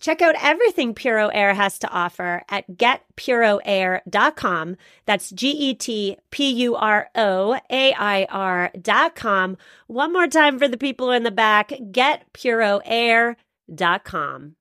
Check out everything Puro Air has to offer at getpuroair.com. That's G E T P U R O A I R.com. One more time for the people in the back getpuroair.com.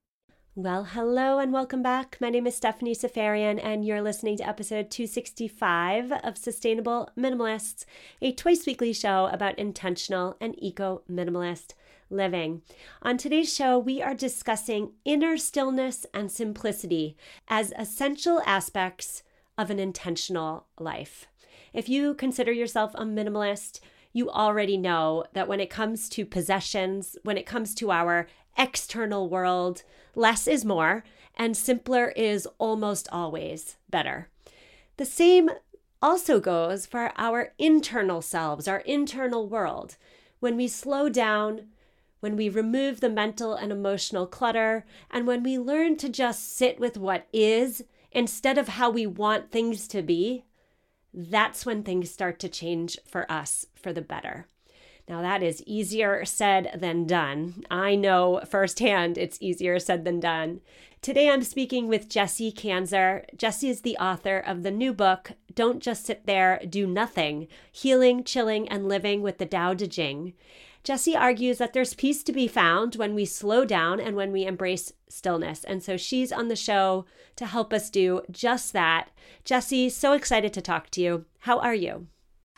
Well, hello and welcome back. My name is Stephanie Seferian, and you're listening to episode 265 of Sustainable Minimalists, a twice weekly show about intentional and eco minimalist living. On today's show, we are discussing inner stillness and simplicity as essential aspects of an intentional life. If you consider yourself a minimalist, you already know that when it comes to possessions, when it comes to our external world, less is more and simpler is almost always better. The same also goes for our internal selves, our internal world. When we slow down, when we remove the mental and emotional clutter, and when we learn to just sit with what is instead of how we want things to be, that's when things start to change for us for the better. Now, that is easier said than done. I know firsthand it's easier said than done. Today, I'm speaking with Jessie Kanzer. Jessie is the author of the new book, Don't Just Sit There, Do Nothing Healing, Chilling, and Living with the Tao Te Ching. Jessie argues that there's peace to be found when we slow down and when we embrace stillness. And so she's on the show to help us do just that. Jessie, so excited to talk to you. How are you?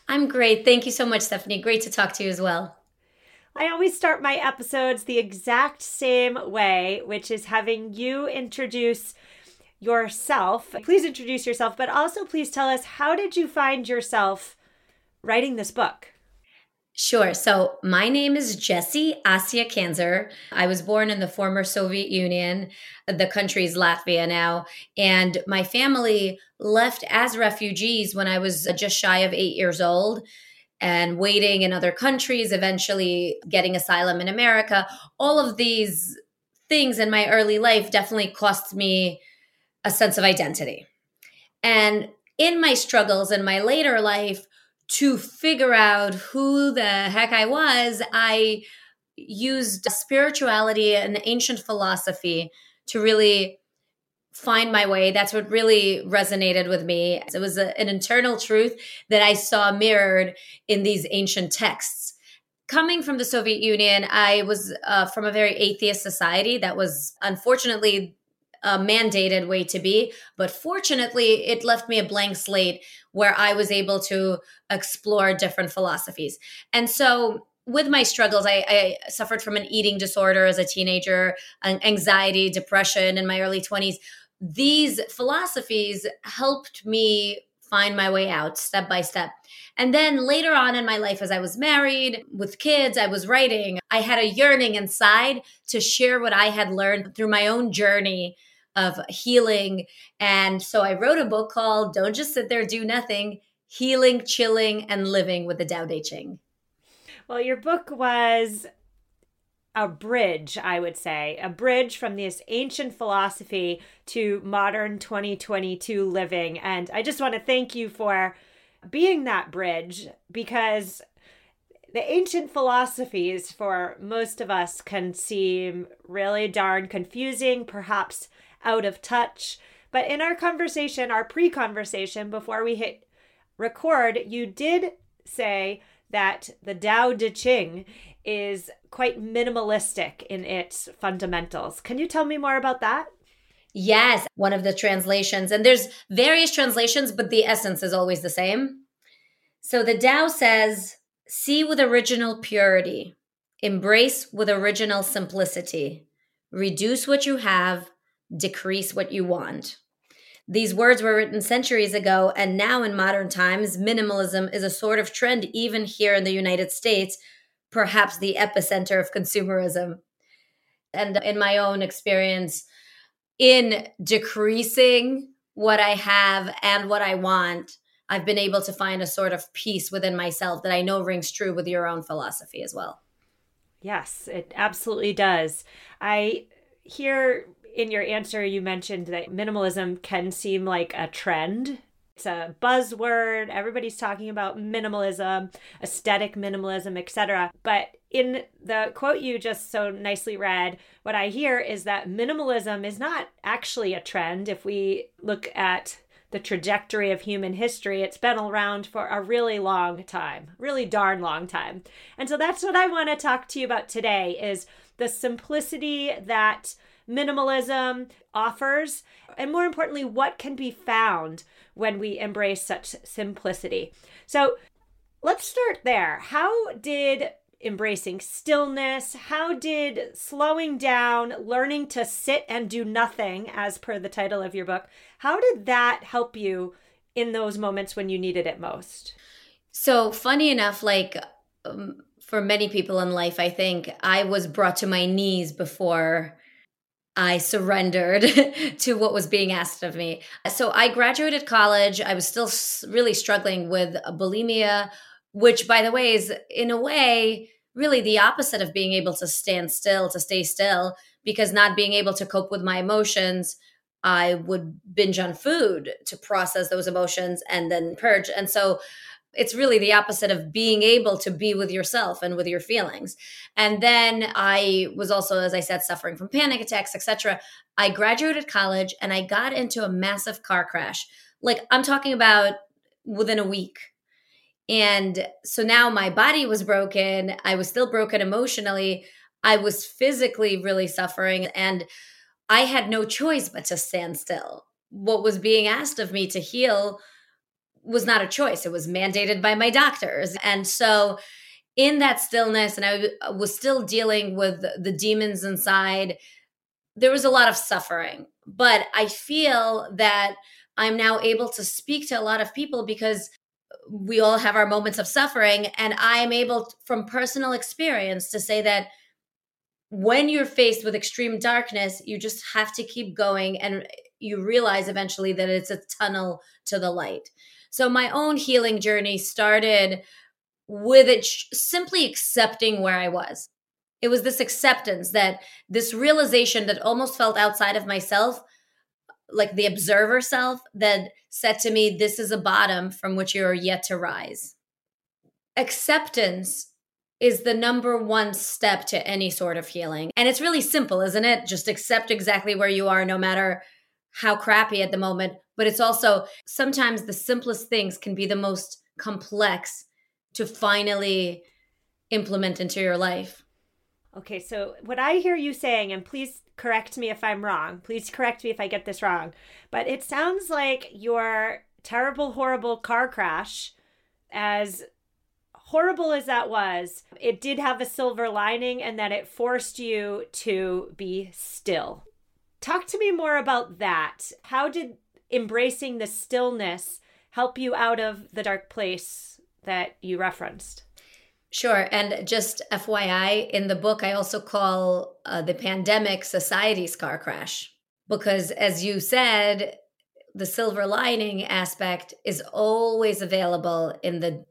I'm great. Thank you so much, Stephanie. Great to talk to you as well. I always start my episodes the exact same way, which is having you introduce yourself. Please introduce yourself, but also please tell us how did you find yourself writing this book? Sure. So my name is Jessie Asya Kanzer. I was born in the former Soviet Union. The country is Latvia now. And my family left as refugees when I was uh, just shy of eight years old and waiting in other countries, eventually getting asylum in America. All of these things in my early life definitely cost me a sense of identity. And in my struggles in my later life, to figure out who the heck I was, I used spirituality and ancient philosophy to really find my way. That's what really resonated with me. It was a, an internal truth that I saw mirrored in these ancient texts. Coming from the Soviet Union, I was uh, from a very atheist society that was unfortunately a mandated way to be. But fortunately, it left me a blank slate where I was able to explore different philosophies. And so, with my struggles, I, I suffered from an eating disorder as a teenager, anxiety, depression in my early 20s. These philosophies helped me find my way out step by step. And then later on in my life, as I was married with kids, I was writing, I had a yearning inside to share what I had learned through my own journey of healing. And so I wrote a book called Don't Just Sit There, Do Nothing Healing, Chilling, and Living with the Tao Te Ching. Well, your book was a bridge, I would say, a bridge from this ancient philosophy to modern 2022 living. And I just want to thank you for being that bridge because the ancient philosophies for most of us can seem really darn confusing, perhaps out of touch. But in our conversation, our pre conversation, before we hit record, you did say that the Tao Te Ching is quite minimalistic in its fundamentals. Can you tell me more about that? Yes, one of the translations, and there's various translations, but the essence is always the same. So the Tao says, see with original purity, embrace with original simplicity, reduce what you have, decrease what you want. These words were written centuries ago, and now in modern times, minimalism is a sort of trend, even here in the United States, perhaps the epicenter of consumerism. And in my own experience, in decreasing what I have and what I want, I've been able to find a sort of peace within myself that I know rings true with your own philosophy as well. Yes, it absolutely does. I hear in your answer you mentioned that minimalism can seem like a trend. It's a buzzword. Everybody's talking about minimalism, aesthetic minimalism, etc. But in the quote you just so nicely read, what I hear is that minimalism is not actually a trend. If we look at the trajectory of human history, it's been around for a really long time, really darn long time. And so that's what I want to talk to you about today is the simplicity that minimalism offers and more importantly what can be found when we embrace such simplicity. So, let's start there. How did embracing stillness? How did slowing down, learning to sit and do nothing, as per the title of your book, how did that help you in those moments when you needed it most? So, funny enough, like um, for many people in life, I think I was brought to my knees before I surrendered to what was being asked of me. So I graduated college. I was still really struggling with bulimia, which, by the way, is in a way really the opposite of being able to stand still, to stay still, because not being able to cope with my emotions, I would binge on food to process those emotions and then purge. And so it's really the opposite of being able to be with yourself and with your feelings. And then i was also as i said suffering from panic attacks etc i graduated college and i got into a massive car crash. Like i'm talking about within a week. And so now my body was broken. I was still broken emotionally. I was physically really suffering and i had no choice but to stand still. What was being asked of me to heal was not a choice. It was mandated by my doctors. And so, in that stillness, and I was still dealing with the demons inside, there was a lot of suffering. But I feel that I'm now able to speak to a lot of people because we all have our moments of suffering. And I am able, from personal experience, to say that when you're faced with extreme darkness, you just have to keep going and you realize eventually that it's a tunnel to the light. So my own healing journey started with it sh- simply accepting where I was. It was this acceptance that this realization that almost felt outside of myself, like the observer self, that said to me, This is a bottom from which you are yet to rise. Acceptance is the number one step to any sort of healing. And it's really simple, isn't it? Just accept exactly where you are, no matter how crappy at the moment, but it's also sometimes the simplest things can be the most complex to finally implement into your life. Okay, so what I hear you saying, and please correct me if I'm wrong, please correct me if I get this wrong, but it sounds like your terrible, horrible car crash, as horrible as that was, it did have a silver lining and that it forced you to be still. Talk to me more about that. How did embracing the stillness help you out of the dark place that you referenced? Sure. And just FYI, in the book, I also call uh, the pandemic society's car crash because, as you said, the silver lining aspect is always available in the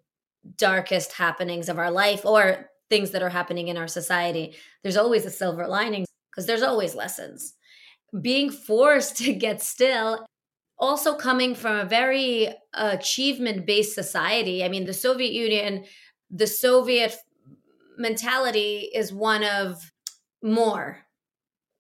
darkest happenings of our life or things that are happening in our society. There's always a silver lining because there's always lessons. Being forced to get still also coming from a very achievement based society. I mean, the Soviet Union, the Soviet mentality is one of more,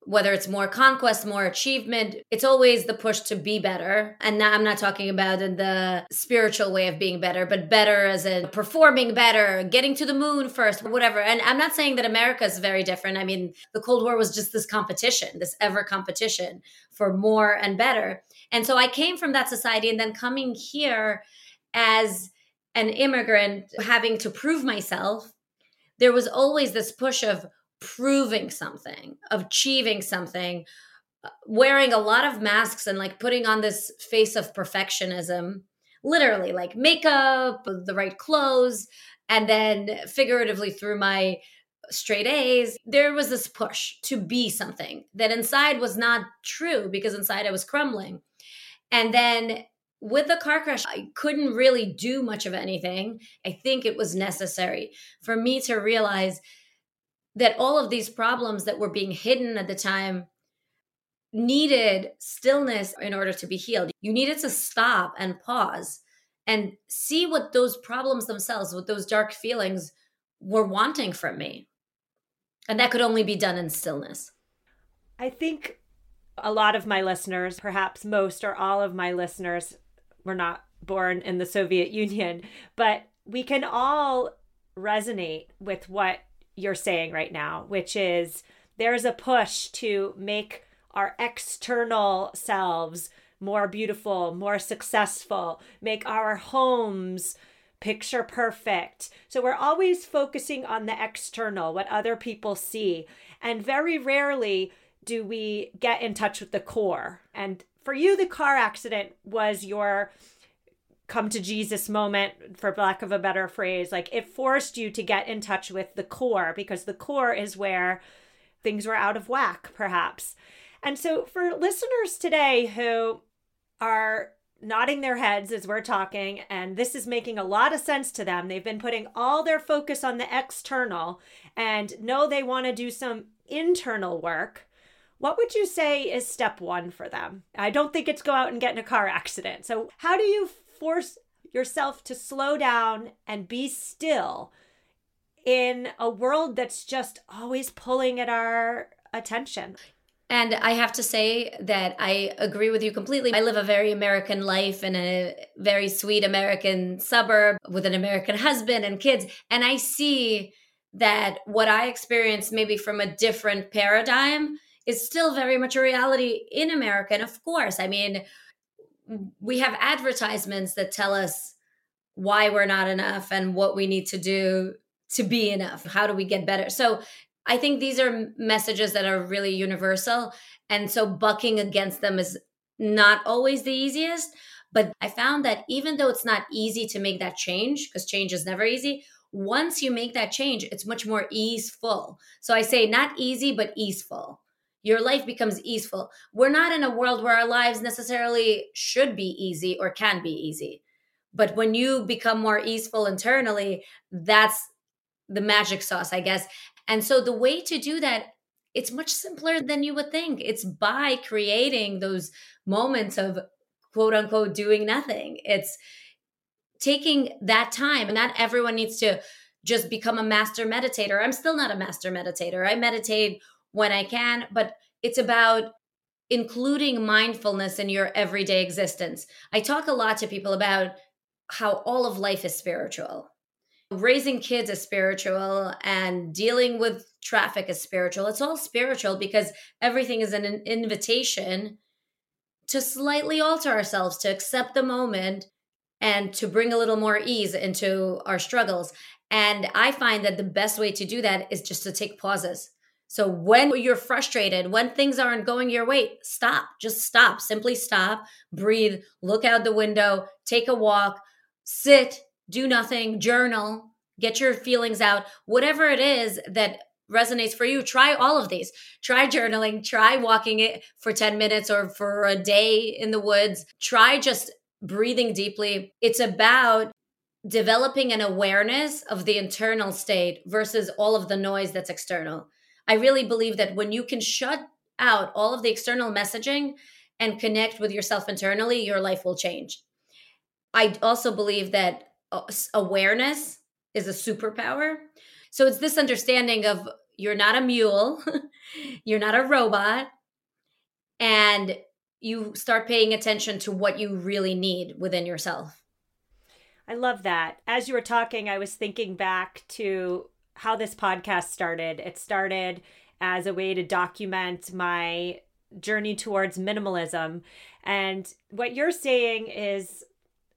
whether it's more conquest, more achievement, it's always the push to be better. And now I'm not talking about in the spiritual way of being better, but better as in performing better, getting to the moon first, whatever. And I'm not saying that America is very different. I mean, the Cold War was just this competition, this ever competition for more and better. And so I came from that society and then coming here as an immigrant, having to prove myself, there was always this push of proving something, of achieving something, wearing a lot of masks and like putting on this face of perfectionism, literally like makeup, the right clothes, and then figuratively through my straight A's, there was this push to be something that inside was not true because inside I was crumbling. And then with the car crash, I couldn't really do much of anything. I think it was necessary for me to realize that all of these problems that were being hidden at the time needed stillness in order to be healed. You needed to stop and pause and see what those problems themselves, what those dark feelings were wanting from me. And that could only be done in stillness. I think a lot of my listeners, perhaps most or all of my listeners, were not born in the Soviet Union, but we can all resonate with what you're saying right now, which is there's a push to make our external selves more beautiful, more successful, make our homes picture perfect. So we're always focusing on the external, what other people see. And very rarely do we get in touch with the core. And for you, the car accident was your come to Jesus moment, for lack of a better phrase. Like it forced you to get in touch with the core because the core is where things were out of whack, perhaps. And so for listeners today who are nodding their heads as we're talking, and this is making a lot of sense to them. They've been putting all their focus on the external and know they want to do some internal work. What would you say is step one for them? I don't think it's go out and get in a car accident. So, how do you force yourself to slow down and be still in a world that's just always pulling at our attention? And I have to say that I agree with you completely. I live a very American life in a very sweet American suburb with an American husband and kids. And I see that what I experienced, maybe from a different paradigm, is still very much a reality in America. And of course, I mean, we have advertisements that tell us why we're not enough and what we need to do to be enough. How do we get better? So I think these are messages that are really universal. And so bucking against them is not always the easiest. But I found that even though it's not easy to make that change, because change is never easy, once you make that change, it's much more easeful. So I say not easy, but easeful. Your life becomes easeful. We're not in a world where our lives necessarily should be easy or can be easy. But when you become more easeful internally, that's the magic sauce, I guess. And so the way to do that, it's much simpler than you would think. It's by creating those moments of quote unquote doing nothing. It's taking that time. And not everyone needs to just become a master meditator. I'm still not a master meditator. I meditate when I can, but it's about including mindfulness in your everyday existence. I talk a lot to people about how all of life is spiritual raising kids is spiritual and dealing with traffic is spiritual. It's all spiritual because everything is an invitation to slightly alter ourselves, to accept the moment, and to bring a little more ease into our struggles. And I find that the best way to do that is just to take pauses. So when you're frustrated, when things aren't going your way, stop. Just stop. Simply stop, breathe, look out the window, take a walk, sit, do nothing, journal, get your feelings out, whatever it is that resonates for you, try all of these. Try journaling, try walking it for 10 minutes or for a day in the woods. Try just breathing deeply. It's about developing an awareness of the internal state versus all of the noise that's external. I really believe that when you can shut out all of the external messaging and connect with yourself internally, your life will change. I also believe that uh, awareness is a superpower. So it's this understanding of you're not a mule, you're not a robot, and you start paying attention to what you really need within yourself. I love that. As you were talking, I was thinking back to how this podcast started. It started as a way to document my journey towards minimalism. And what you're saying is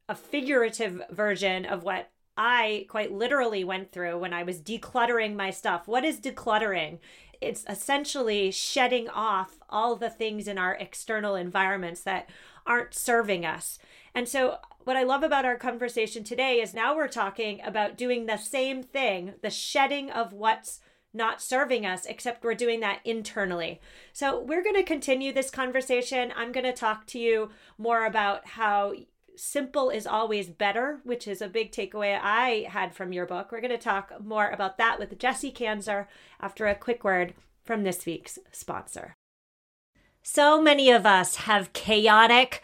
a figurative version of what I quite literally went through when I was decluttering my stuff. What is decluttering? It's essentially shedding off all the things in our external environments that aren't serving us. And so, what I love about our conversation today is now we're talking about doing the same thing the shedding of what's not serving us, except we're doing that internally. So, we're going to continue this conversation. I'm going to talk to you more about how simple is always better, which is a big takeaway I had from your book. We're going to talk more about that with Jessie Kanzer after a quick word from this week's sponsor. So many of us have chaotic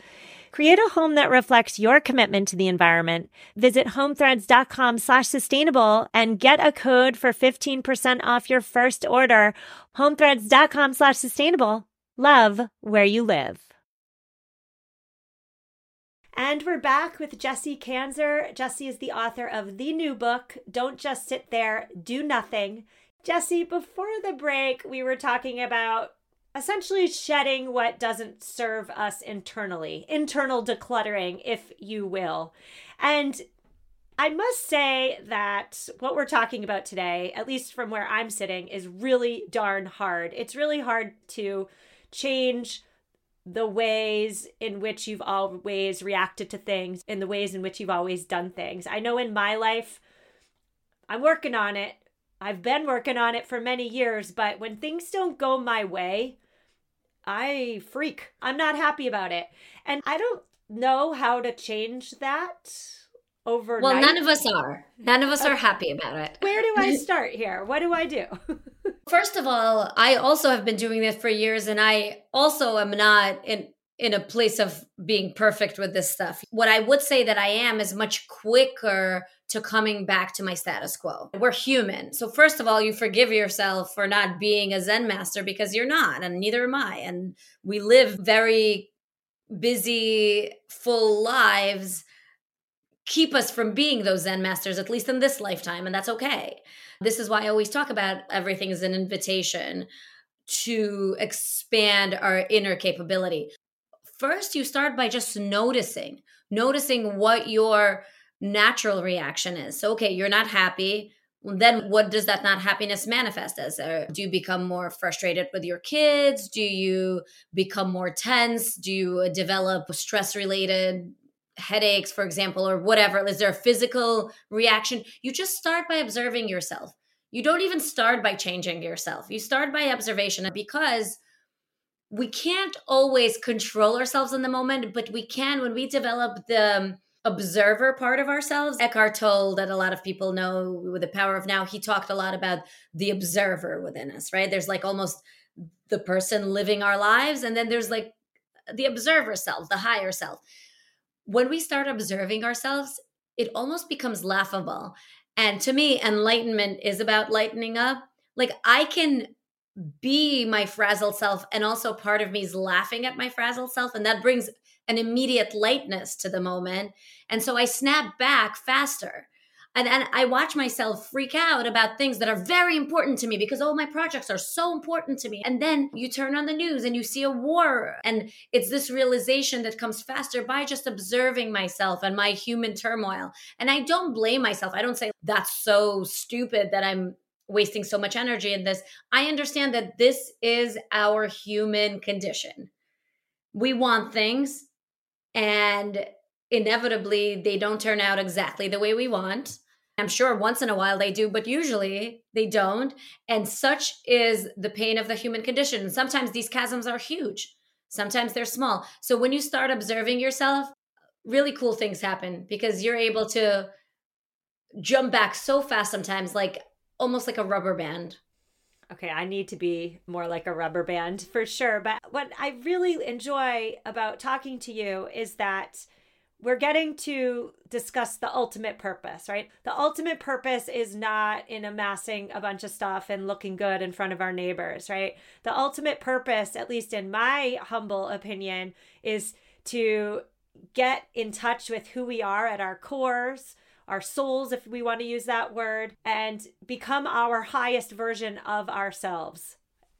Create a home that reflects your commitment to the environment. Visit homethreads.com slash sustainable and get a code for 15% off your first order. Homethreads.com slash sustainable. Love where you live. And we're back with Jessie Kanzer. Jessie is the author of the new book, Don't Just Sit There, Do Nothing. Jessie, before the break, we were talking about essentially shedding what doesn't serve us internally, internal decluttering, if you will. And I must say that what we're talking about today, at least from where I'm sitting, is really darn hard. It's really hard to change the ways in which you've always reacted to things, in the ways in which you've always done things. I know in my life, I'm working on it. I've been working on it for many years, but when things don't go my way, I freak. I'm not happy about it. And I don't know how to change that overnight. Well, none of us are. None of us are happy about it. Where do I start here? What do I do? First of all, I also have been doing this for years and I also am not in in a place of being perfect with this stuff. What I would say that I am is much quicker to coming back to my status quo. We're human. So, first of all, you forgive yourself for not being a Zen master because you're not, and neither am I. And we live very busy, full lives keep us from being those Zen masters, at least in this lifetime, and that's okay. This is why I always talk about everything as an invitation to expand our inner capability first you start by just noticing, noticing what your natural reaction is. So, okay, you're not happy. Then, what does that not happiness manifest as? Uh, do you become more frustrated with your kids? Do you become more tense? Do you develop stress related headaches, for example, or whatever? Is there a physical reaction? You just start by observing yourself. You don't even start by changing yourself. You start by observation because we can't always control ourselves in the moment, but we can when we develop the um, observer part of ourselves. Eckhart Tolle, that a lot of people know with the power of now, he talked a lot about the observer within us, right? There's like almost the person living our lives, and then there's like the observer self, the higher self. when we start observing ourselves, it almost becomes laughable. And to me, enlightenment is about lightening up. Like I can be my frazzled self, and also part of me is laughing at my frazzled self. And that brings an immediate lightness to the moment. And so I snap back faster and, and I watch myself freak out about things that are very important to me because all my projects are so important to me. And then you turn on the news and you see a war. And it's this realization that comes faster by just observing myself and my human turmoil. And I don't blame myself. I don't say that's so stupid that I'm wasting so much energy in this. I understand that this is our human condition. We want things and inevitably they don't turn out exactly the way we want. I'm sure once in a while they do, but usually they don't. And such is the pain of the human condition. Sometimes these chasms are huge, sometimes they're small. So when you start observing yourself, really cool things happen because you're able to jump back so fast sometimes, like almost like a rubber band. Okay, I need to be more like a rubber band for sure. But what I really enjoy about talking to you is that we're getting to discuss the ultimate purpose, right? The ultimate purpose is not in amassing a bunch of stuff and looking good in front of our neighbors, right? The ultimate purpose, at least in my humble opinion, is to get in touch with who we are at our cores, our souls, if we want to use that word, and become our highest version of ourselves.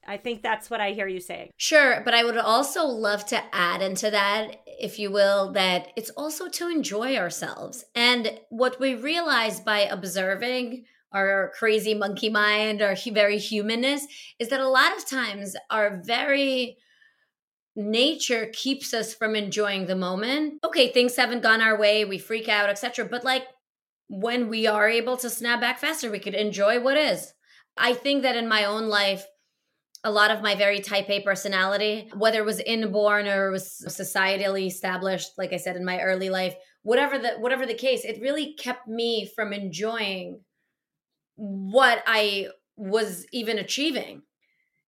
I think that's what I hear you saying. Sure, but I would also love to add into that, if you will, that it's also to enjoy ourselves. And what we realize by observing our crazy monkey mind, our very humanness, is that a lot of times our very nature keeps us from enjoying the moment. Okay, things haven't gone our way, we freak out, etc. But like when we are able to snap back faster, we could enjoy what is. I think that in my own life, a lot of my very type A personality, whether it was inborn or it was societally established, like I said in my early life, whatever the whatever the case, it really kept me from enjoying what I was even achieving.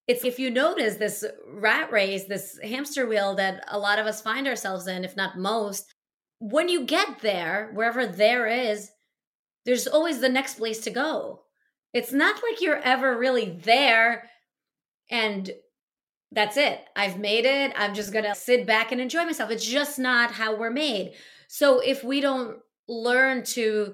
It's if you notice this rat race, this hamster wheel that a lot of us find ourselves in, if not most, when you get there, wherever there is, there's always the next place to go. It's not like you're ever really there and that's it. I've made it. I'm just going to sit back and enjoy myself. It's just not how we're made. So if we don't learn to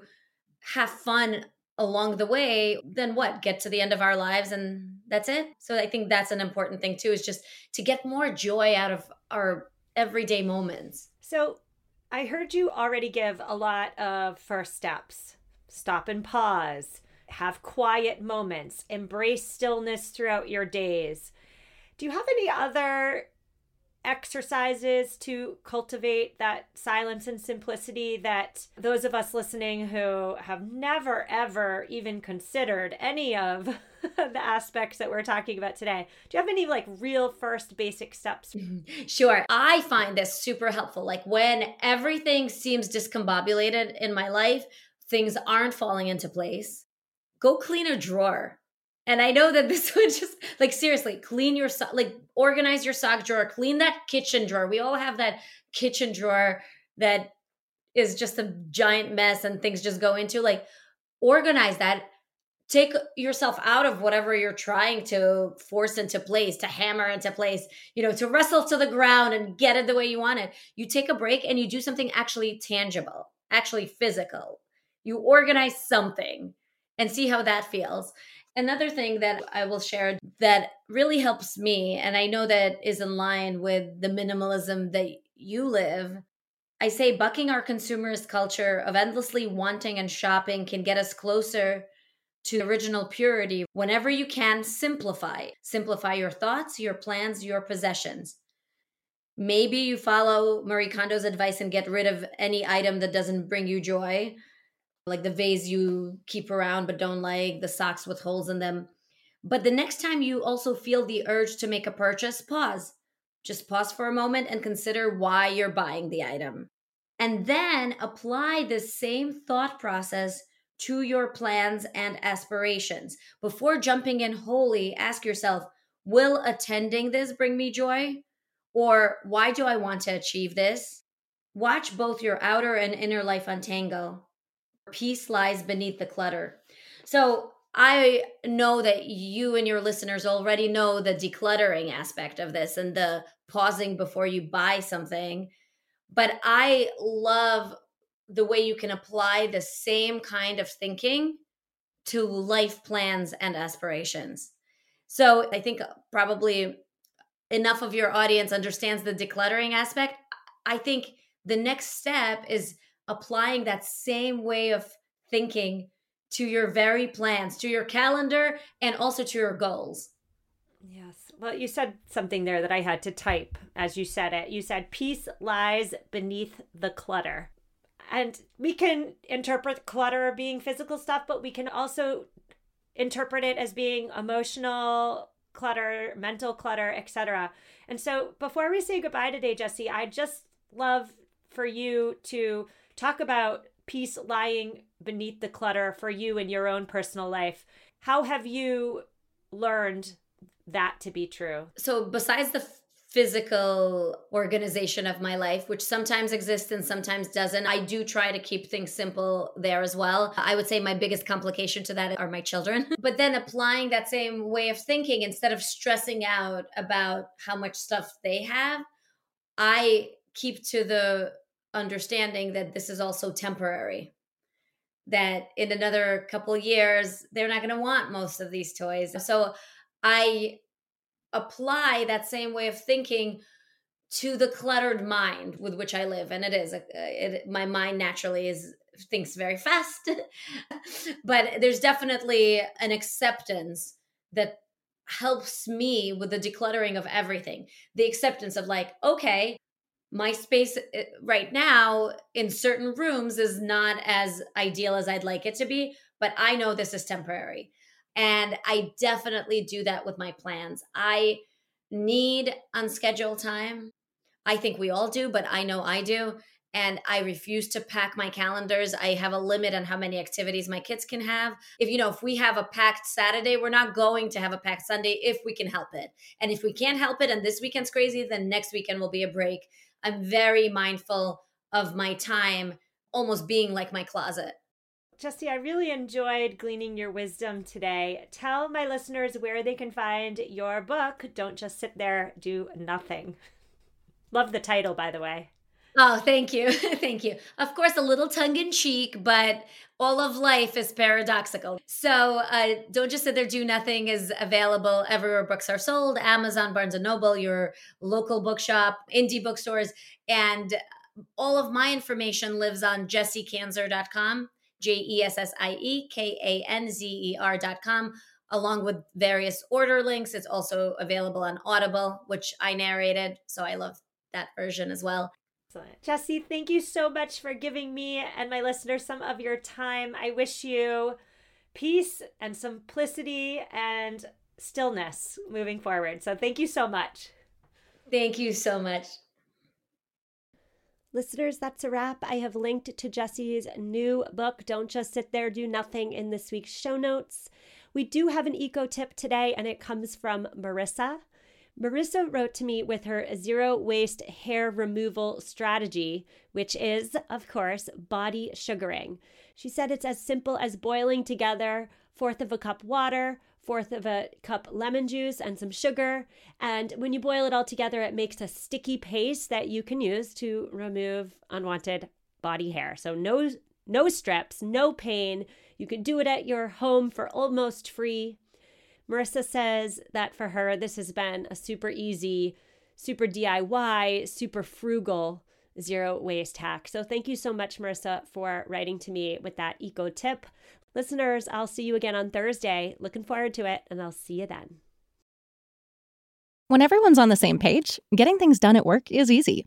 have fun along the way, then what? Get to the end of our lives and that's it. So I think that's an important thing too is just to get more joy out of our everyday moments. So I heard you already give a lot of first steps. Stop and pause. Have quiet moments, embrace stillness throughout your days. Do you have any other exercises to cultivate that silence and simplicity that those of us listening who have never ever even considered any of the aspects that we're talking about today? Do you have any like real first basic steps? Sure. I find this super helpful. Like when everything seems discombobulated in my life things aren't falling into place go clean a drawer. And I know that this would just like seriously clean your so- like organize your sock drawer, clean that kitchen drawer. We all have that kitchen drawer that is just a giant mess and things just go into like organize that take yourself out of whatever you're trying to force into place to hammer into place you know to wrestle to the ground and get it the way you want it you take a break and you do something actually tangible actually physical you organize something and see how that feels. Another thing that I will share that really helps me, and I know that is in line with the minimalism that you live. I say bucking our consumerist culture of endlessly wanting and shopping can get us closer to original purity whenever you can simplify. Simplify your thoughts, your plans, your possessions. Maybe you follow Marie Kondo's advice and get rid of any item that doesn't bring you joy like the vase you keep around but don't like, the socks with holes in them. But the next time you also feel the urge to make a purchase, pause. Just pause for a moment and consider why you're buying the item. And then apply the same thought process to your plans and aspirations. Before jumping in wholly, ask yourself Will attending this bring me joy? Or why do I want to achieve this? watch both your outer and inner life untangle. Peace lies beneath the clutter. So I know that you and your listeners already know the decluttering aspect of this and the pausing before you buy something. But I love the way you can apply the same kind of thinking to life plans and aspirations. So I think probably enough of your audience understands the decluttering aspect. I think the next step is applying that same way of thinking to your very plans, to your calendar, and also to your goals. Yes. Well, you said something there that I had to type as you said it. You said, Peace lies beneath the clutter. And we can interpret clutter being physical stuff, but we can also interpret it as being emotional clutter, mental clutter, etc. And so before we say goodbye today, Jessie, I just love for you to talk about peace lying beneath the clutter for you in your own personal life. How have you learned that to be true? So, besides the physical organization of my life, which sometimes exists and sometimes doesn't. I do try to keep things simple there as well. I would say my biggest complication to that are my children. but then applying that same way of thinking instead of stressing out about how much stuff they have, I keep to the understanding that this is also temporary that in another couple years they're not going to want most of these toys. So i apply that same way of thinking to the cluttered mind with which i live and it is uh, it, my mind naturally is thinks very fast but there's definitely an acceptance that helps me with the decluttering of everything. The acceptance of like okay my space eh, right now in certain rooms is not as ideal as I'd like it to be, but I know this is temporary. And I definitely do that with my plans. I need unscheduled time. I think we all do, but I know I do. And I refuse to pack my calendars. I have a limit on how many activities my kids can have. If you know, if we have a packed Saturday, we're not going to have a packed Sunday if we can help it. And if we can't help it and this weekend's crazy, then next weekend will be a break I'm very mindful of my time almost being like my closet. Jessie, I really enjoyed gleaning your wisdom today. Tell my listeners where they can find your book, Don't Just Sit There, Do Nothing. Love the title, by the way. Oh, thank you. thank you. Of course, a little tongue in cheek, but all of life is paradoxical. So, uh, Don't Just Sit There, Do Nothing is available everywhere books are sold Amazon, Barnes and Noble, your local bookshop, indie bookstores. And all of my information lives on jessiekanzer.com, J E S S I E K A N Z E R.com, along with various order links. It's also available on Audible, which I narrated. So, I love that version as well. Excellent. Jessie, thank you so much for giving me and my listeners some of your time. I wish you peace and simplicity and stillness moving forward. So thank you so much. Thank you so much. Listeners, that's a wrap. I have linked to Jessie's new book, Don't Just Sit There, Do Nothing, in this week's show notes. We do have an eco tip today, and it comes from Marissa. Marissa wrote to me with her zero waste hair removal strategy, which is, of course, body sugaring. She said it's as simple as boiling together fourth of a cup water, fourth of a cup lemon juice, and some sugar. And when you boil it all together, it makes a sticky paste that you can use to remove unwanted body hair. So no no strips, no pain. You can do it at your home for almost free. Marissa says that for her, this has been a super easy, super DIY, super frugal zero waste hack. So thank you so much, Marissa, for writing to me with that eco tip. Listeners, I'll see you again on Thursday. Looking forward to it, and I'll see you then. When everyone's on the same page, getting things done at work is easy.